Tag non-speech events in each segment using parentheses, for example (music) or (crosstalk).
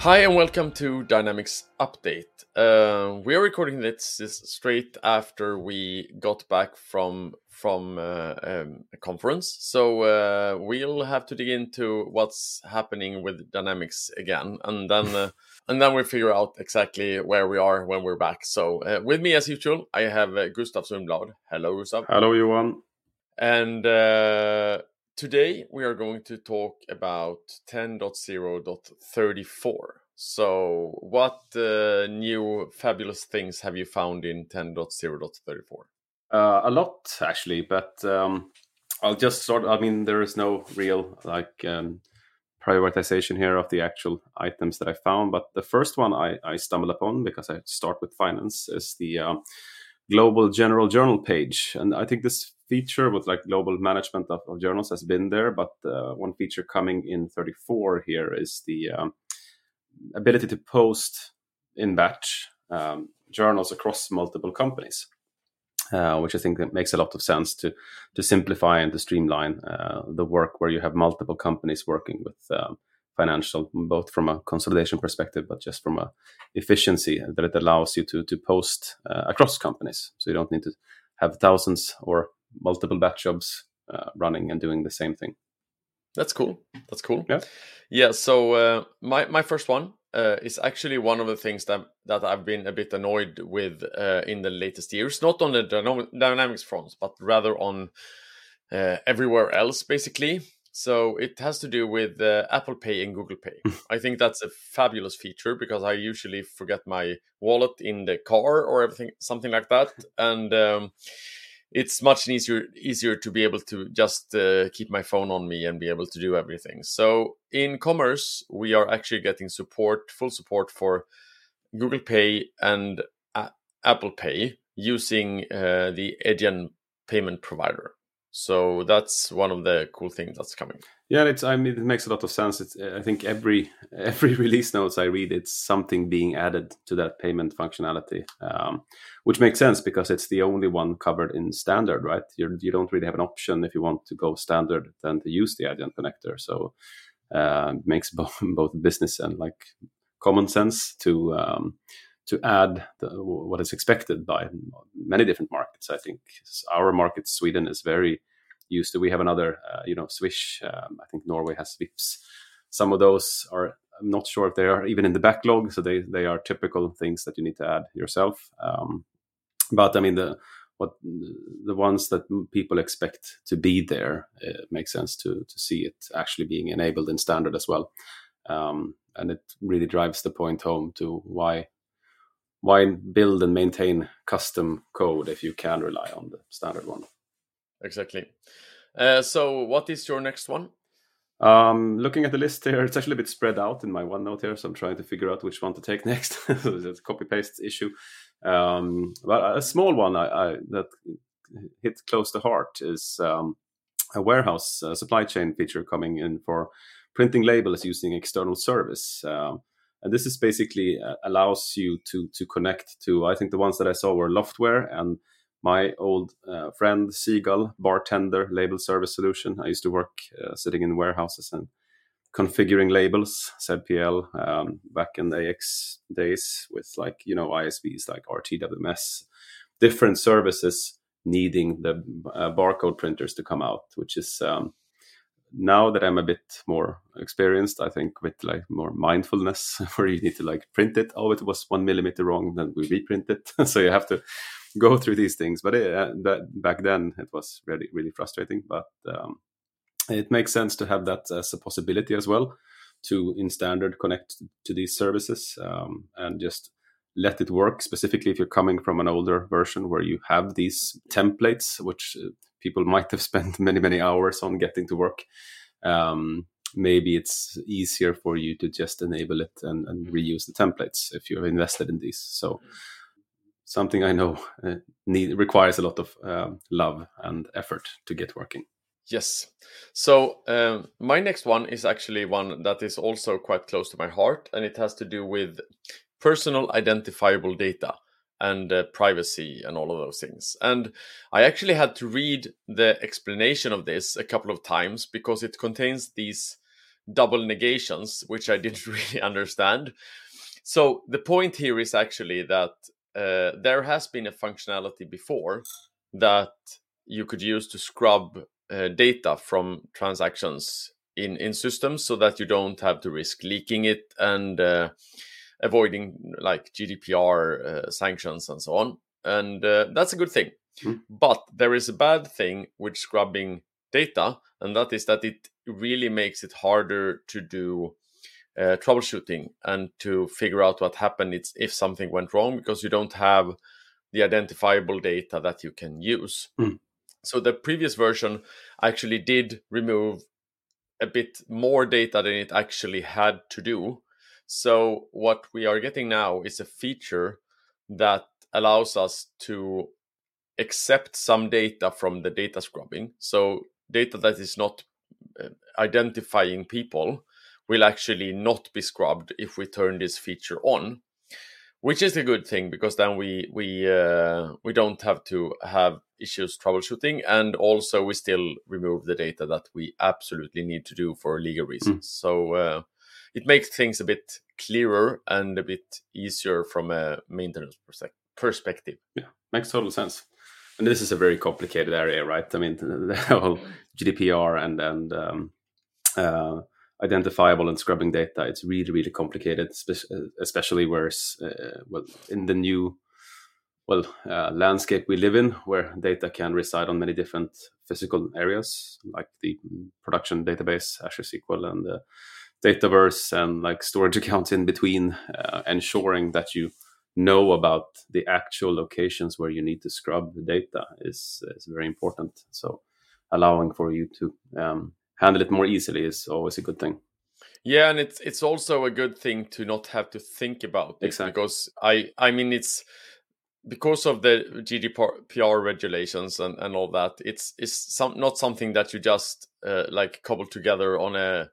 Hi and welcome to Dynamics Update. Uh, we are recording this, this, straight after we got back from from uh, um, a conference, so uh, we'll have to dig into what's happening with Dynamics again, and then uh, (laughs) and then we figure out exactly where we are when we're back. So uh, with me, as usual, I have uh, Gustav Sundblad. Hello, Gustav. Hello, Johan. And Today we are going to talk about 10.0.34. So, what uh, new fabulous things have you found in 10.0.34? Uh, a lot, actually, but um, I'll just sort. I mean, there is no real like um, prioritization here of the actual items that I found, but the first one I, I stumbled upon because I start with finance is the uh, global general journal page, and I think this feature with like global management of, of journals has been there, but uh, one feature coming in 34 here is the um, ability to post in batch um, journals across multiple companies. Uh, which I think makes a lot of sense to to simplify and to streamline uh, the work where you have multiple companies working with um, financial, both from a consolidation perspective, but just from a efficiency that it allows you to to post uh, across companies. So you don't need to have thousands or multiple batch jobs uh, running and doing the same thing. That's cool. That's cool. Yeah. Yeah. So uh, my my first one uh, is actually one of the things that that I've been a bit annoyed with uh, in the latest years, not on the dynamics front, but rather on uh, everywhere else, basically. So it has to do with uh, Apple Pay and Google Pay. (laughs) I think that's a fabulous feature because I usually forget my wallet in the car or everything, something like that, and um, it's much easier easier to be able to just uh, keep my phone on me and be able to do everything. So in commerce, we are actually getting support, full support for Google Pay and uh, Apple Pay using uh, the Adyen payment provider. So that's one of the cool things that's coming. Yeah, it's. I mean, it makes a lot of sense. It's. I think every (laughs) every release notes I read, it's something being added to that payment functionality, um, which makes sense because it's the only one covered in standard, right? You're, you don't really have an option if you want to go standard than to use the Adyen connector. So uh, makes (laughs) both both business and like common sense to um, to add the, what is expected by many different markets. I think our market, Sweden, is very used to. We have another, uh, you know, Swish. Um, I think Norway has Vipps. Some of those are. I'm not sure if they are even in the backlog, so they they are typical things that you need to add yourself. Um, but I mean the what the ones that people expect to be there it makes sense to to see it actually being enabled in standard as well um, and it really drives the point home to why why build and maintain custom code if you can rely on the standard one? Exactly. Uh, so, what is your next one? Um, looking at the list here, it's actually a bit spread out in my OneNote here, so I'm trying to figure out which one to take (laughs) next. it's a copy paste issue. Um, but a small one I, I, that hit close to heart is um, a warehouse uh, supply chain feature coming in for printing labels using external service. Um, and this is basically uh, allows you to to connect to i think the ones that i saw were loftware and my old uh, friend seagull bartender label service solution i used to work uh, sitting in warehouses and configuring labels zpl um, back in the ax days with like you know isvs like rtwms different services needing the uh, barcode printers to come out which is um, now that I'm a bit more experienced, I think with like more mindfulness, (laughs) where you need to like print it. Oh, it was one millimeter wrong, then we reprint it. (laughs) so you have to go through these things. But it, uh, that, back then, it was really really frustrating. But um, it makes sense to have that as a possibility as well to in standard connect to these services um, and just let it work specifically if you're coming from an older version where you have these templates which uh, people might have (laughs) spent many many hours on getting to work um, maybe it's easier for you to just enable it and, and, reuse the templates if you're invested in these so something i know uh, need requires a lot of uh, love and effort to get working yes so um, my next one is actually one that is also quite close to my heart and it has to do with personal identifiable data and uh, privacy and all of those things. And I actually had to read the explanation of this a couple of times because it contains these double negations, which I didn't (laughs) really understand. So the point here is actually that uh, there has been a functionality before that you could use to scrub uh, data from transactions in in systems so that you don't have to risk leaking it and uh, avoiding like GDPR uh, sanctions and so on. And uh, that's a good thing. Mm. But there is a bad thing with scrubbing data, and that is that it really makes it harder to do uh, troubleshooting and to figure out what happened it's, if something went wrong because you don't have the identifiable data that you can use. Mm. So the previous version actually did remove a bit more data than it actually had to do. So what we are getting now is a feature that allows us to accept some data from the data scrubbing. So data that is not uh, identifying people will actually not be scrubbed if we turn this feature on which is a good thing because then we we uh, we don't have to have issues troubleshooting and also we still remove the data that we absolutely need to do for legal reasons. Mm. so uh, it makes things a bit clearer and a bit easier from a maintenance perspective. Yeah makes total sense. And this is a very complicated area right? I mean (laughs) the whole gdpr and and um, uh, identifiable and scrubbing data it's really really complicated especially where uh, well in the new well uh, landscape we live in where data can reside on many different physical areas like the production database azure sql and the dataverse and like storage (laughs) accounts in between uh, ensuring that you know about the actual locations where you need to scrub the data is is very important. So allowing for you to um, handle it more easily is always a good thing. Yeah, and it's it's also a good thing to not have to think about it exactly. because I I mean it's because of the GDPR regulations and, and all that. It's it's some not something that you just uh, like cobble together on a,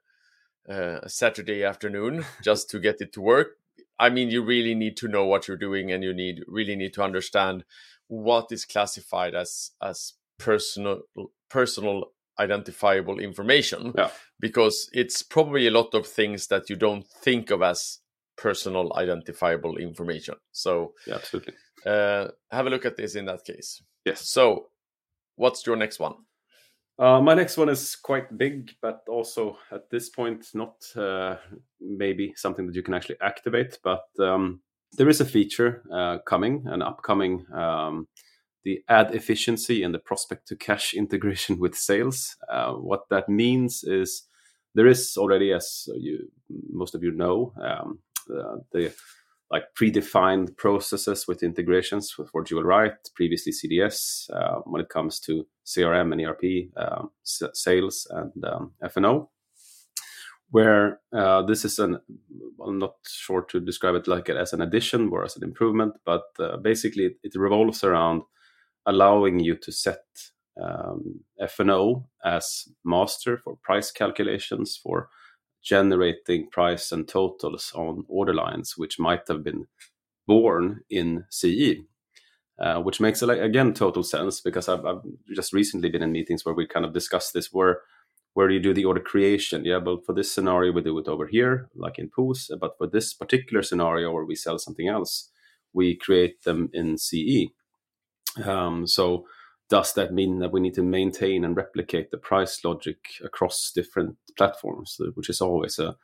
uh, a Saturday afternoon (laughs) just to get it to work. I mean, you really need to know what you're doing, and you need really need to understand what is classified as as personal personal identifiable information yeah. because it's probably a lot of things that you don't think of as personal identifiable information so yeah, absolutely uh, have a look at this in that case yes so what's your next one uh, my next one is quite big, but also at this point not uh, maybe something that you can actually activate. But um, there is a feature uh, coming, an upcoming um, the ad efficiency and the prospect to cash (laughs) integration with sales. Uh, what that means is there is already, as you most of you know, um, uh, the like predefined processes with integrations for, for Dual Write, previously CDS, uh, when it comes to CRM and ERP, um, sales and um, FNO. Where uh, this is an, I'm not sure to describe it like it as an addition or as an improvement, but uh, basically it, it revolves around allowing you to set um, FNO as master for price calculations, for generating price and totals on order lines, which might have been born in CE. Uh, which makes again total sense because I've, I've, just recently been in meetings where we kind of discussed this where where you do the order creation yeah but for this scenario we do it over here like in POS but for this particular scenario where we sell something else we create them in CE um, so does that mean that we need to maintain and replicate the price logic across different platforms, which is always a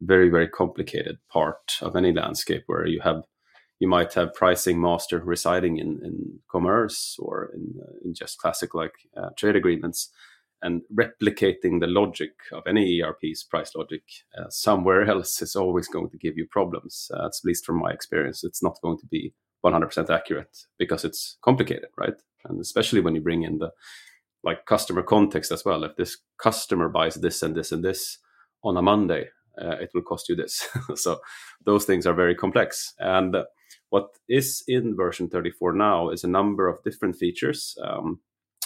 very very complicated part of any landscape where you have you might have pricing master residing in, in commerce or in, uh, in just classic like uh, trade agreements and replicating the logic of any ERP's price logic uh, somewhere (laughs) else is always going to give you problems. Uh, at least from my experience, it's not going to be 100% accurate because it's complicated, right? And especially when you bring in the like customer context as well. If this customer buys this and this and this on a Monday, uh, it will cost you this. (laughs) so those things are very complex. And what is in version 34 now is a number of different features. Um,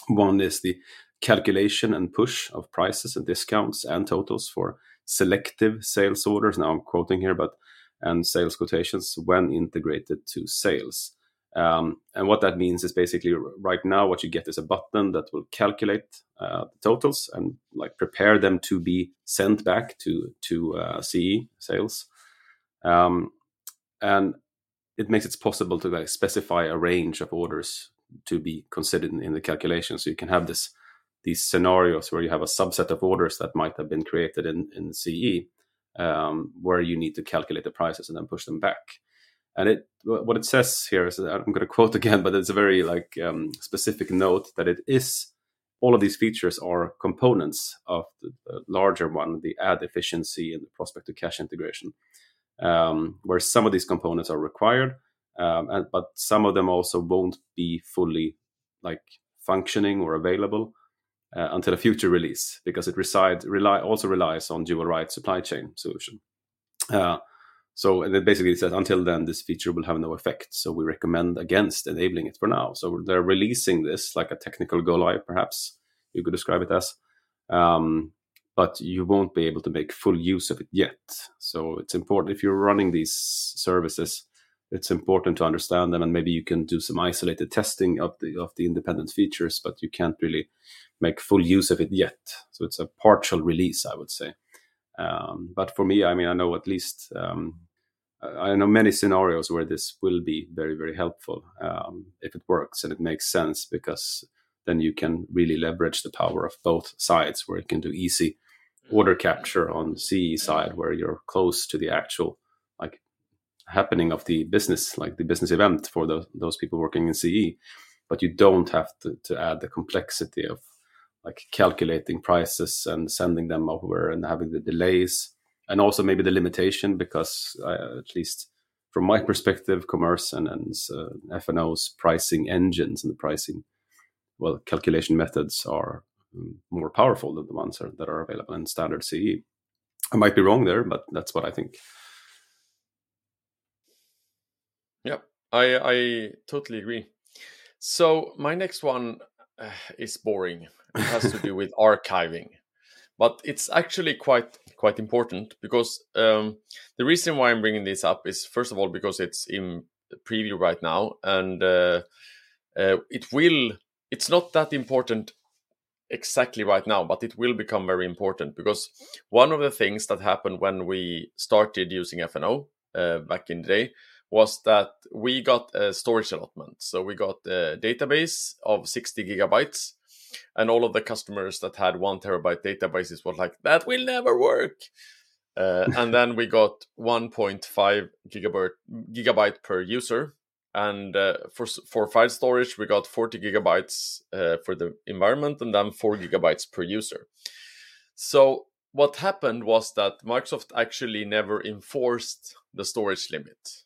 one is the calculation and push of prices and discounts and totals for selective sales orders. Now I'm quoting here, but and sales quotations when integrated to sales. Um, and what that means is basically right now, what you get is a button that will calculate uh, the totals and like prepare them to be sent back to to uh, CE sales. Um, and it makes it possible to like specify a range of orders to be considered in, in the calculation. So you can have this these scenarios where you have a subset of orders that might have been created in, in CE, um, where you need to calculate the prices and then push them back. And it what it says here is I'm going to quote (laughs) again, but it's a very like um, specific note that it is all of these features are components of the, the larger one, the ad efficiency and the prospect to cash integration, um, where some of these components are required, um, and, but some of them also won't be fully like functioning or available uh, until a future release because it reside, rely, also relies on dual write supply chain solution. Uh, so and it basically says until then this feature will have no effect. So we recommend against enabling it for now. So they're releasing this like a technical go live, perhaps you could describe it as. Um, but you won't be able to make full use of it yet. So it's important if you're running these services, it's important to understand them and maybe you can do some isolated testing of the of the independent features, but you can't really make full use of it yet. So it's a partial release, I would say. Um, but for me, I mean, I know at least um, I know many scenarios where this will be very, very helpful um, if it works and it makes sense because then you can really leverage the power of both sides where you can do easy order capture on CE side where you're close to the actual like happening of the business, like the business event for those, those people working in CE, but you don't have to, to add the complexity of like calculating prices and sending them over and having the delays and also maybe the limitation because uh, at least from my perspective commerce and, and uh, f&o's pricing engines and the pricing well calculation methods are um, more powerful than the ones are, that are available in standard ce i might be wrong there but that's what i think. Yeah i i totally agree. So my next one uh, is boring it has to do with archiving, but it's actually quite quite important because um, the reason why I'm bringing this up is first of all because it's in preview right now, and uh, uh, it will. It's not that important exactly right now, but it will become very important because one of the things that happened when we started using FNO uh, back in the day was that we got a storage allotment. So we got a database of 60 gigabytes and all of the customers that had one terabyte databases were like that will never work. Uh, and then we got 1.5 gigabyte gigabyte per user. And uh, for for file storage we got 40 gigabytes uh, for the environment and then 4 gigabytes per user. So what happened was that microsoft actually never enforced the storage limit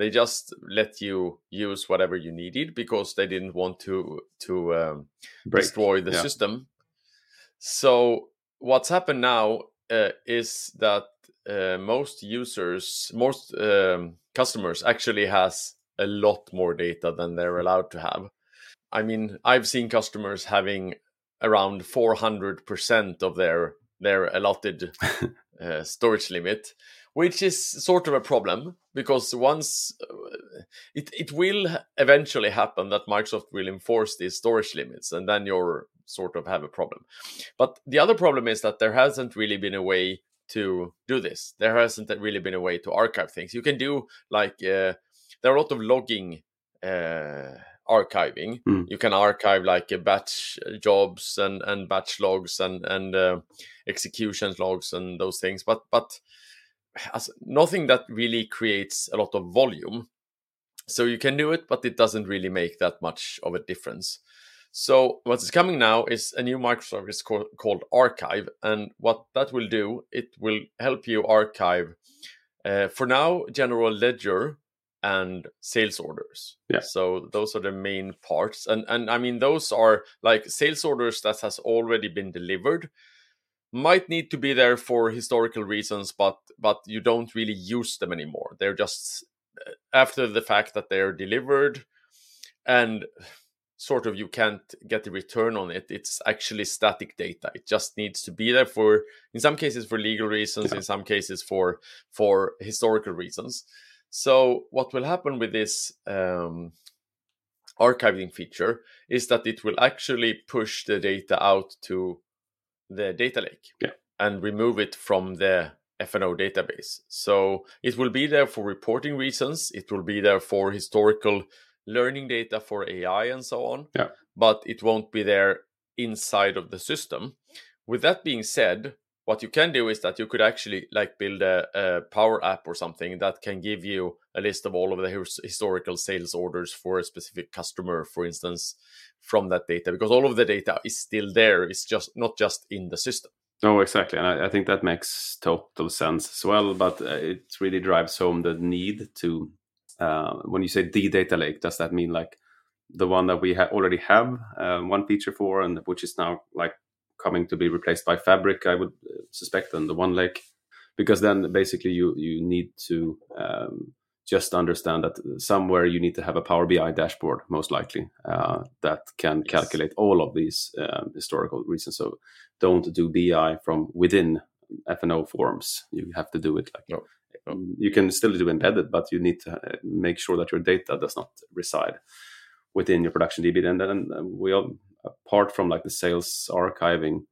they just let you use whatever you needed because they didn't want to to um, destroy the yeah. system. So what's happened now uh, is that uh, most users, most um, customers actually has a lot more data than they're allowed to have. I mean, I've seen customers having around 400% of their their allotted (laughs) uh, storage limit which is sort of a problem because once uh, it, it will eventually happen that Microsoft will enforce these storage limits and then you're sort of have a problem. But the other problem is that there hasn't really been a way to do this. There hasn't really been a way to archive things. You can do like uh, there are a lot of logging uh, archiving. Mm. You can archive like batch jobs and and batch logs and and uh, execution logs and those things. But but has nothing that really creates a lot of volume. So you can do it, but it doesn't really make that much of a difference. So what's coming now is a new microservice called, called Archive, and what that will do, it will help you archive. Uh, for now, general ledger and sales orders. Yeah. So those are the main parts, and and I mean those are like sales orders that has already been delivered might need to be there for historical reasons, but but you don't really use them anymore. They're just uh, after the fact that they're delivered, and sort of you can't get the return on it. It's actually static data. It just needs to be there for in some cases for legal reasons, yeah. in some cases for for historical reasons. So what will happen with this um, archiving feature is that it will actually push the data out to the data lake yeah. and remove it from the FNO database. So it will be there for reporting reasons. It will be there for historical learning data for AI and so on. Yeah. But it won't be there inside of the system. With that being said, what you can do is that you could actually like build a, a, power app or something that can give you a list of all of the historical sales orders for a specific customer for instance from that data because all of the data is still there. It's just not just in the system. Oh exactly. And i, I think that makes total sense as well but uh, it really drives home the need to uh, when you say the data lake does that mean like the one that we ha- already have uh, one feature for and which is now like coming to be replaced by Fabric, I would uh, suspect, and the One Lake, because then basically you you need to um, just understand that somewhere you need to have a Power BI dashboard, most likely, uh, that can yes. calculate all of these um, historical reasons. So don't do BI from within FNO forms. You have to do it like no. you can still do embedded, but you need to uh, make sure that your data does not reside within your production DB. And then we all, apart from like the sales archiving,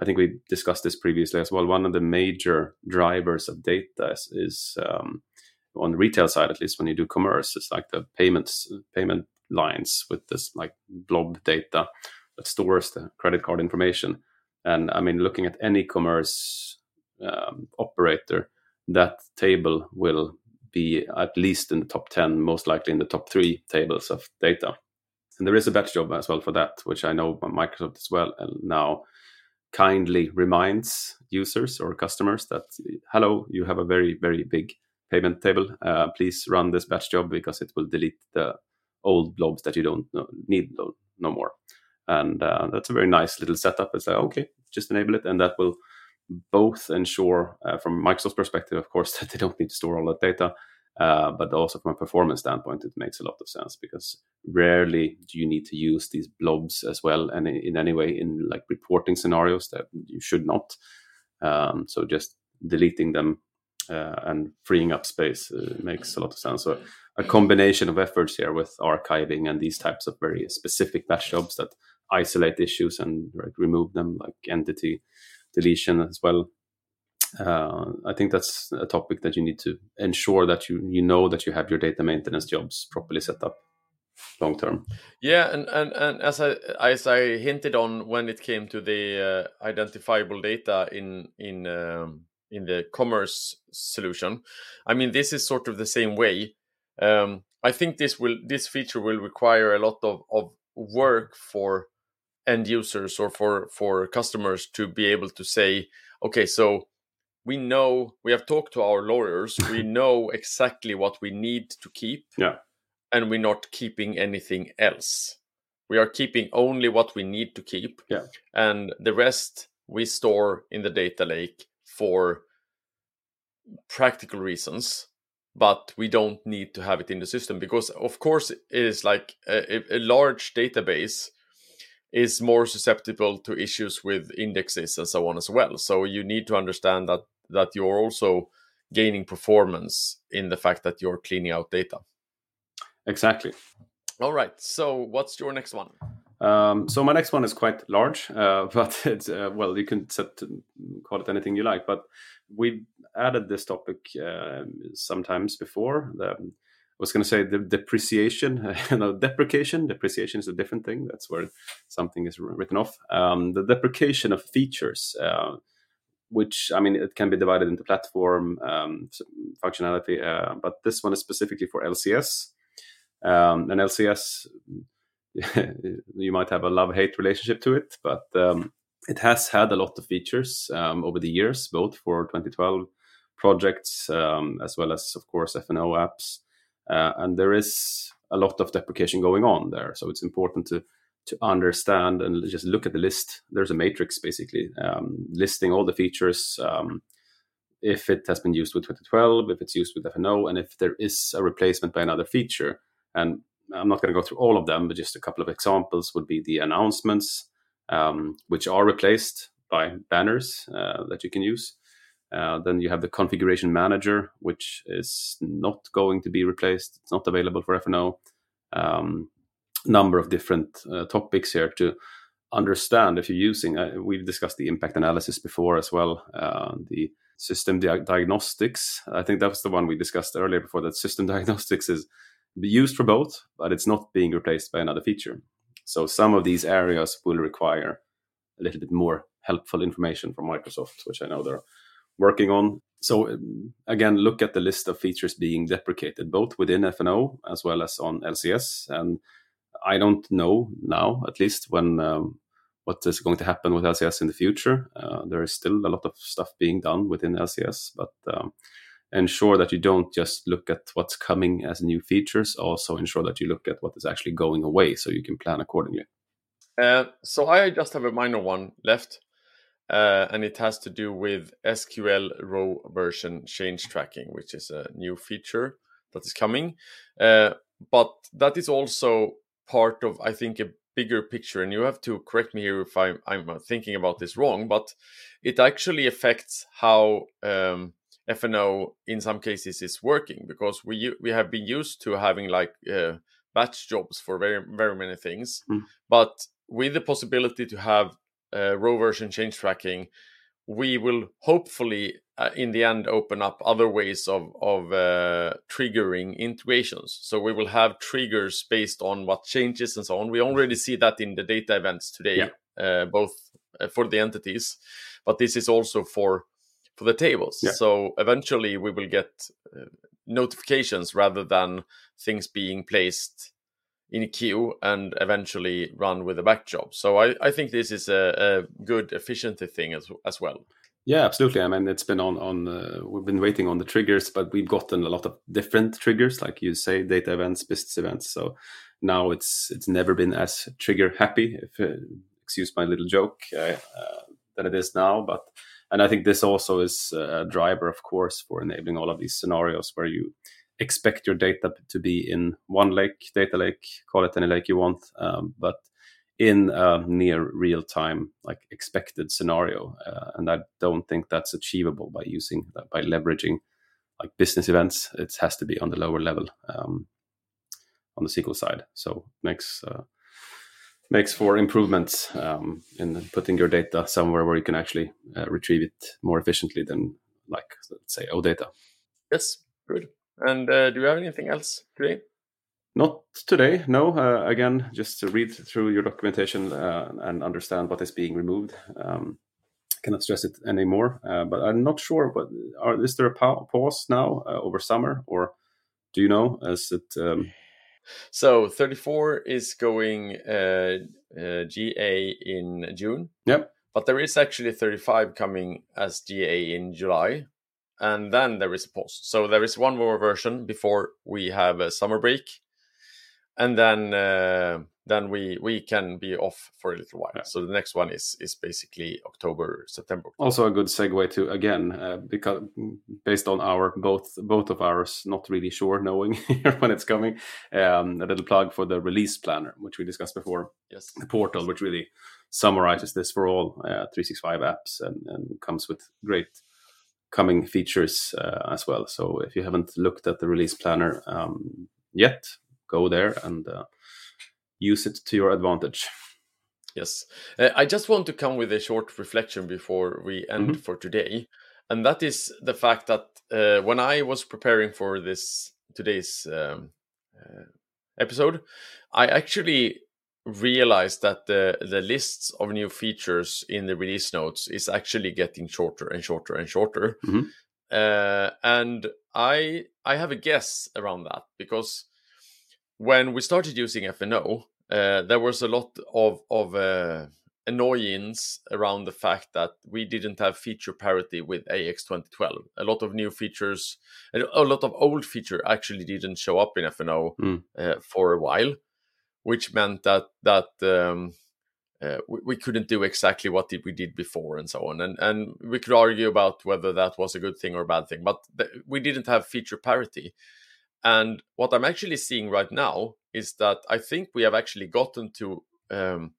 I think we discussed this previously as well. One of the major drivers of data is, is um, on the retail side, at least when you do commerce, it's like the payments payment lines with this like blob data that stores the credit card information. And I mean, looking at any commerce um, operator, that table will be at least in the top 10, most likely in the top three tables of data. And there is a batch job as well for that, which I know Microsoft as well now kindly reminds users or customers that, hello, you have a very, very big payment table. Uh, please run this batch job because it will delete the old blobs that you don't need no, no more. And uh, that's a very nice little setup. It's like, okay, just enable it. And that will both ensure, uh, from Microsoft's perspective, of course, (laughs) that they don't need to store all that data, uh, but also from a performance standpoint, it makes a lot of sense because rarely do you need to use these blobs as well, and in any way in like reporting scenarios that you should not. Um, so just deleting them and freeing up space uh, makes a lot of sense. So a combination of efforts here with archiving and these types of very specific batch jobs that isolate issues and like, remove them, like entity deletion as well uh, I think that's a topic that you need to ensure that you you know that you have your data maintenance jobs properly set up long term. Yeah, and, and and as I as I hinted on when it came to the uh, identifiable data in in um, in the commerce solution, I mean this is sort of the same way. Um, I think this will this feature will require a lot of, of work for end users or for for customers to be able to say, okay, so we know we have talked to our lawyers. (laughs) We know exactly what we need to keep yeah. and we're not keeping anything else. We are keeping only what we need to keep yeah. and the rest we store in the data lake for practical reasons but we don't need to have it in the system because of course it is like a, a large database is more susceptible to issues with indexes and so on as well. So you need to understand that that you're also gaining performance in the fact that you're cleaning out data. Exactly. All right. So what's your next one? Um, so my next one is quite large, uh, (laughs) but it's uh, well, you can set call it anything you like. But we added this topic uh, sometimes before. The, I was going to say the depreciation, (laughs) know, deprecation. Depreciation is a different thing. That's where something is written off. Um, the deprecation of features, uh, which I mean, it can be divided into platform um, functionality, uh, but this one is specifically for LCS. Um, and LCS, (laughs) you might have a love-hate relationship to it, but um, it has had a lot of features um, over the years, both for 2012 projects um, as well as, of course, FNO apps. Uh, and there is a lot of deprecation going on there. So it's important to to understand and just look at the list. There's a matrix basically um, listing all the features. Um, if it has been used with 2012, if it's used with FNO, and if there is a replacement by another feature. And I'm not going to go through all of them, but just a couple of examples would be the announcements, um, which are replaced by banners uh, that you can use. Uh, then you have the configuration manager, which is not going to be replaced. It's not available for FNO. Um, number of different uh, topics here to understand if you're using. Uh, we've discussed the impact analysis before as well. Uh, the system di- diagnostics. I think that was the one we discussed earlier before. That system (laughs) diagnostics is used for both, but it's not being replaced by another feature. So some of these areas will require a little bit more helpful information from Microsoft, which I know they're working on. So um, again, look at the list of features being deprecated, both within FNO as well as on LCS. And I don't know now, at least, when um, what is going to happen with LCS in the future. Uh, there is still a lot of stuff being done within LCS, but um, ensure that you don't just look at what's coming as new features. Also, ensure that you look at what is actually going away, so you can plan accordingly. Uh, so I just have a minor one left uh, and it has to do with SQL row version change tracking, which is a new feature that is coming. Uh, but that is also part of, I think, a bigger picture. And you have to correct me here if I'm, I'm thinking about this wrong, but it actually affects how um, FNO in some cases is working because we we have been used to having like uh, batch jobs for very very many things, mm. but with the possibility to have uh, row version change tracking, we will hopefully uh, in the end open up other ways of of uh, triggering integrations. So we will have triggers based on what changes and so on. We already see that in the data events today, yeah. Uh, both uh, for the entities, but this is also for for the tables. Yeah. So eventually we will get uh, notifications rather than things being placed in a queue and eventually run with a back job. So I, I think this is a, a good efficiency thing as, as well. Yeah, absolutely. I mean, it's been on on. Uh, we've been waiting on the triggers, but we've gotten a lot of different triggers, like you say, data events, business events. So now it's it's never been as trigger happy, if uh, excuse my little joke, uh, uh than it is now. But and I think this also is a driver, of course, for enabling all of these scenarios where you expect your data to be in one lake, data lake, call it any lake you want, um, but in a near real time, like expected scenario. Uh, and I don't think that's achievable by using, that, by leveraging like business events. It has to be on the lower level um, on the SQL side. So makes uh, makes for improvements um, in putting your data somewhere where you can actually uh, retrieve it more efficiently than like let's say OData. Yes, good. And uh, do you have anything else today? Not today, no. Uh, again, just to read through your documentation uh, and understand what is being removed. Um, cannot stress it anymore, uh, but I'm not sure. But are, is there a pa- pause now uh, over summer, or do you know? Is it? Um... So 34 is going uh, GA in June. Yep. But there is actually 35 coming as GA in July and then there is a pause. So there is one more version before we have a summer break, and then uh, then we we can be off for a little while. Yeah. So the next one is is basically October September. Also a good segue to again uh, because based on our both both of ours not really sure knowing (laughs) when it's coming. Um, a little plug for the release planner, which we discussed before. Yes, the portal, which really summarizes this for all uh, 365 apps and, and comes with great coming features uh, as well. So if you haven't looked at the release planner um, yet, go there and uh, use it to your advantage. Yes, uh, I just want to come with a short reflection before we end mm-hmm. for today, and that is the fact that uh, when I was preparing for this today's um, uh, episode, I actually realized that the the lists of new features in the release notes is actually getting shorter and shorter and shorter. Mm-hmm. Uh, and I I have a guess around that because when we started using FNO, uh, there was a lot of of uh, annoyance around the fact that we didn't have feature parity with AX 2012. A lot of new features, a lot of old feature actually didn't show up in FNO mm. Uh, for a while which meant that that um, uh, we, we, couldn't do exactly what we did before and so on. And and we could argue about whether that was a good thing or a bad thing, but th- we didn't have feature parity. And what I'm actually seeing right now is that I think we have actually gotten to um,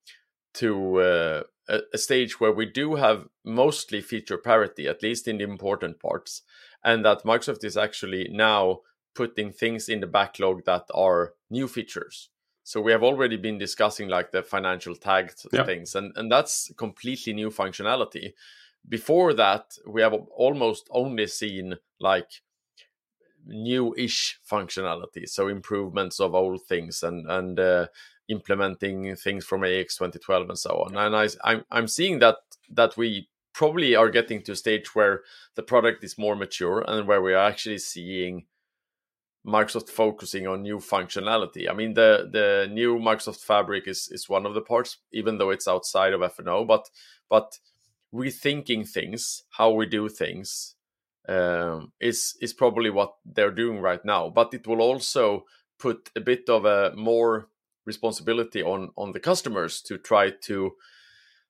to uh, a, a, stage where we do have mostly feature parity, at least in the important parts, and that Microsoft is actually now putting things in the backlog that are new features. So we have already been discussing like the financial tag yeah. things, and, and that's completely new functionality. Before that, we have almost only seen like new-ish functionality, so improvements of old things and and uh, implementing things from AX 2012 and so on. And I, I'm I'm seeing that that we probably are getting to a stage where the product is more mature and where we are actually seeing Microsoft focusing on new functionality. I mean, the the new Microsoft Fabric is is one of the parts, even though it's outside of FNO. But but rethinking things, how we do things, um, is is probably what they're doing right now. But it will also put a bit of a more responsibility on on the customers to try to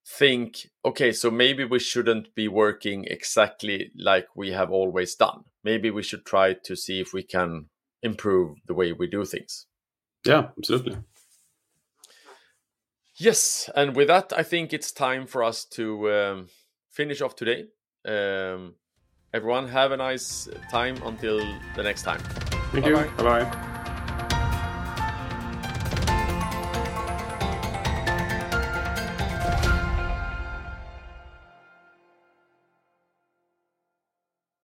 think okay so maybe we shouldn't be working exactly like we have always done. Maybe we should try to see if we can improve the way we do things. Yeah absolutely. Yes and with that i think it's time for us to um, finish off today. Um, everyone have a nice time until the next time. Thank bye you. Bye bye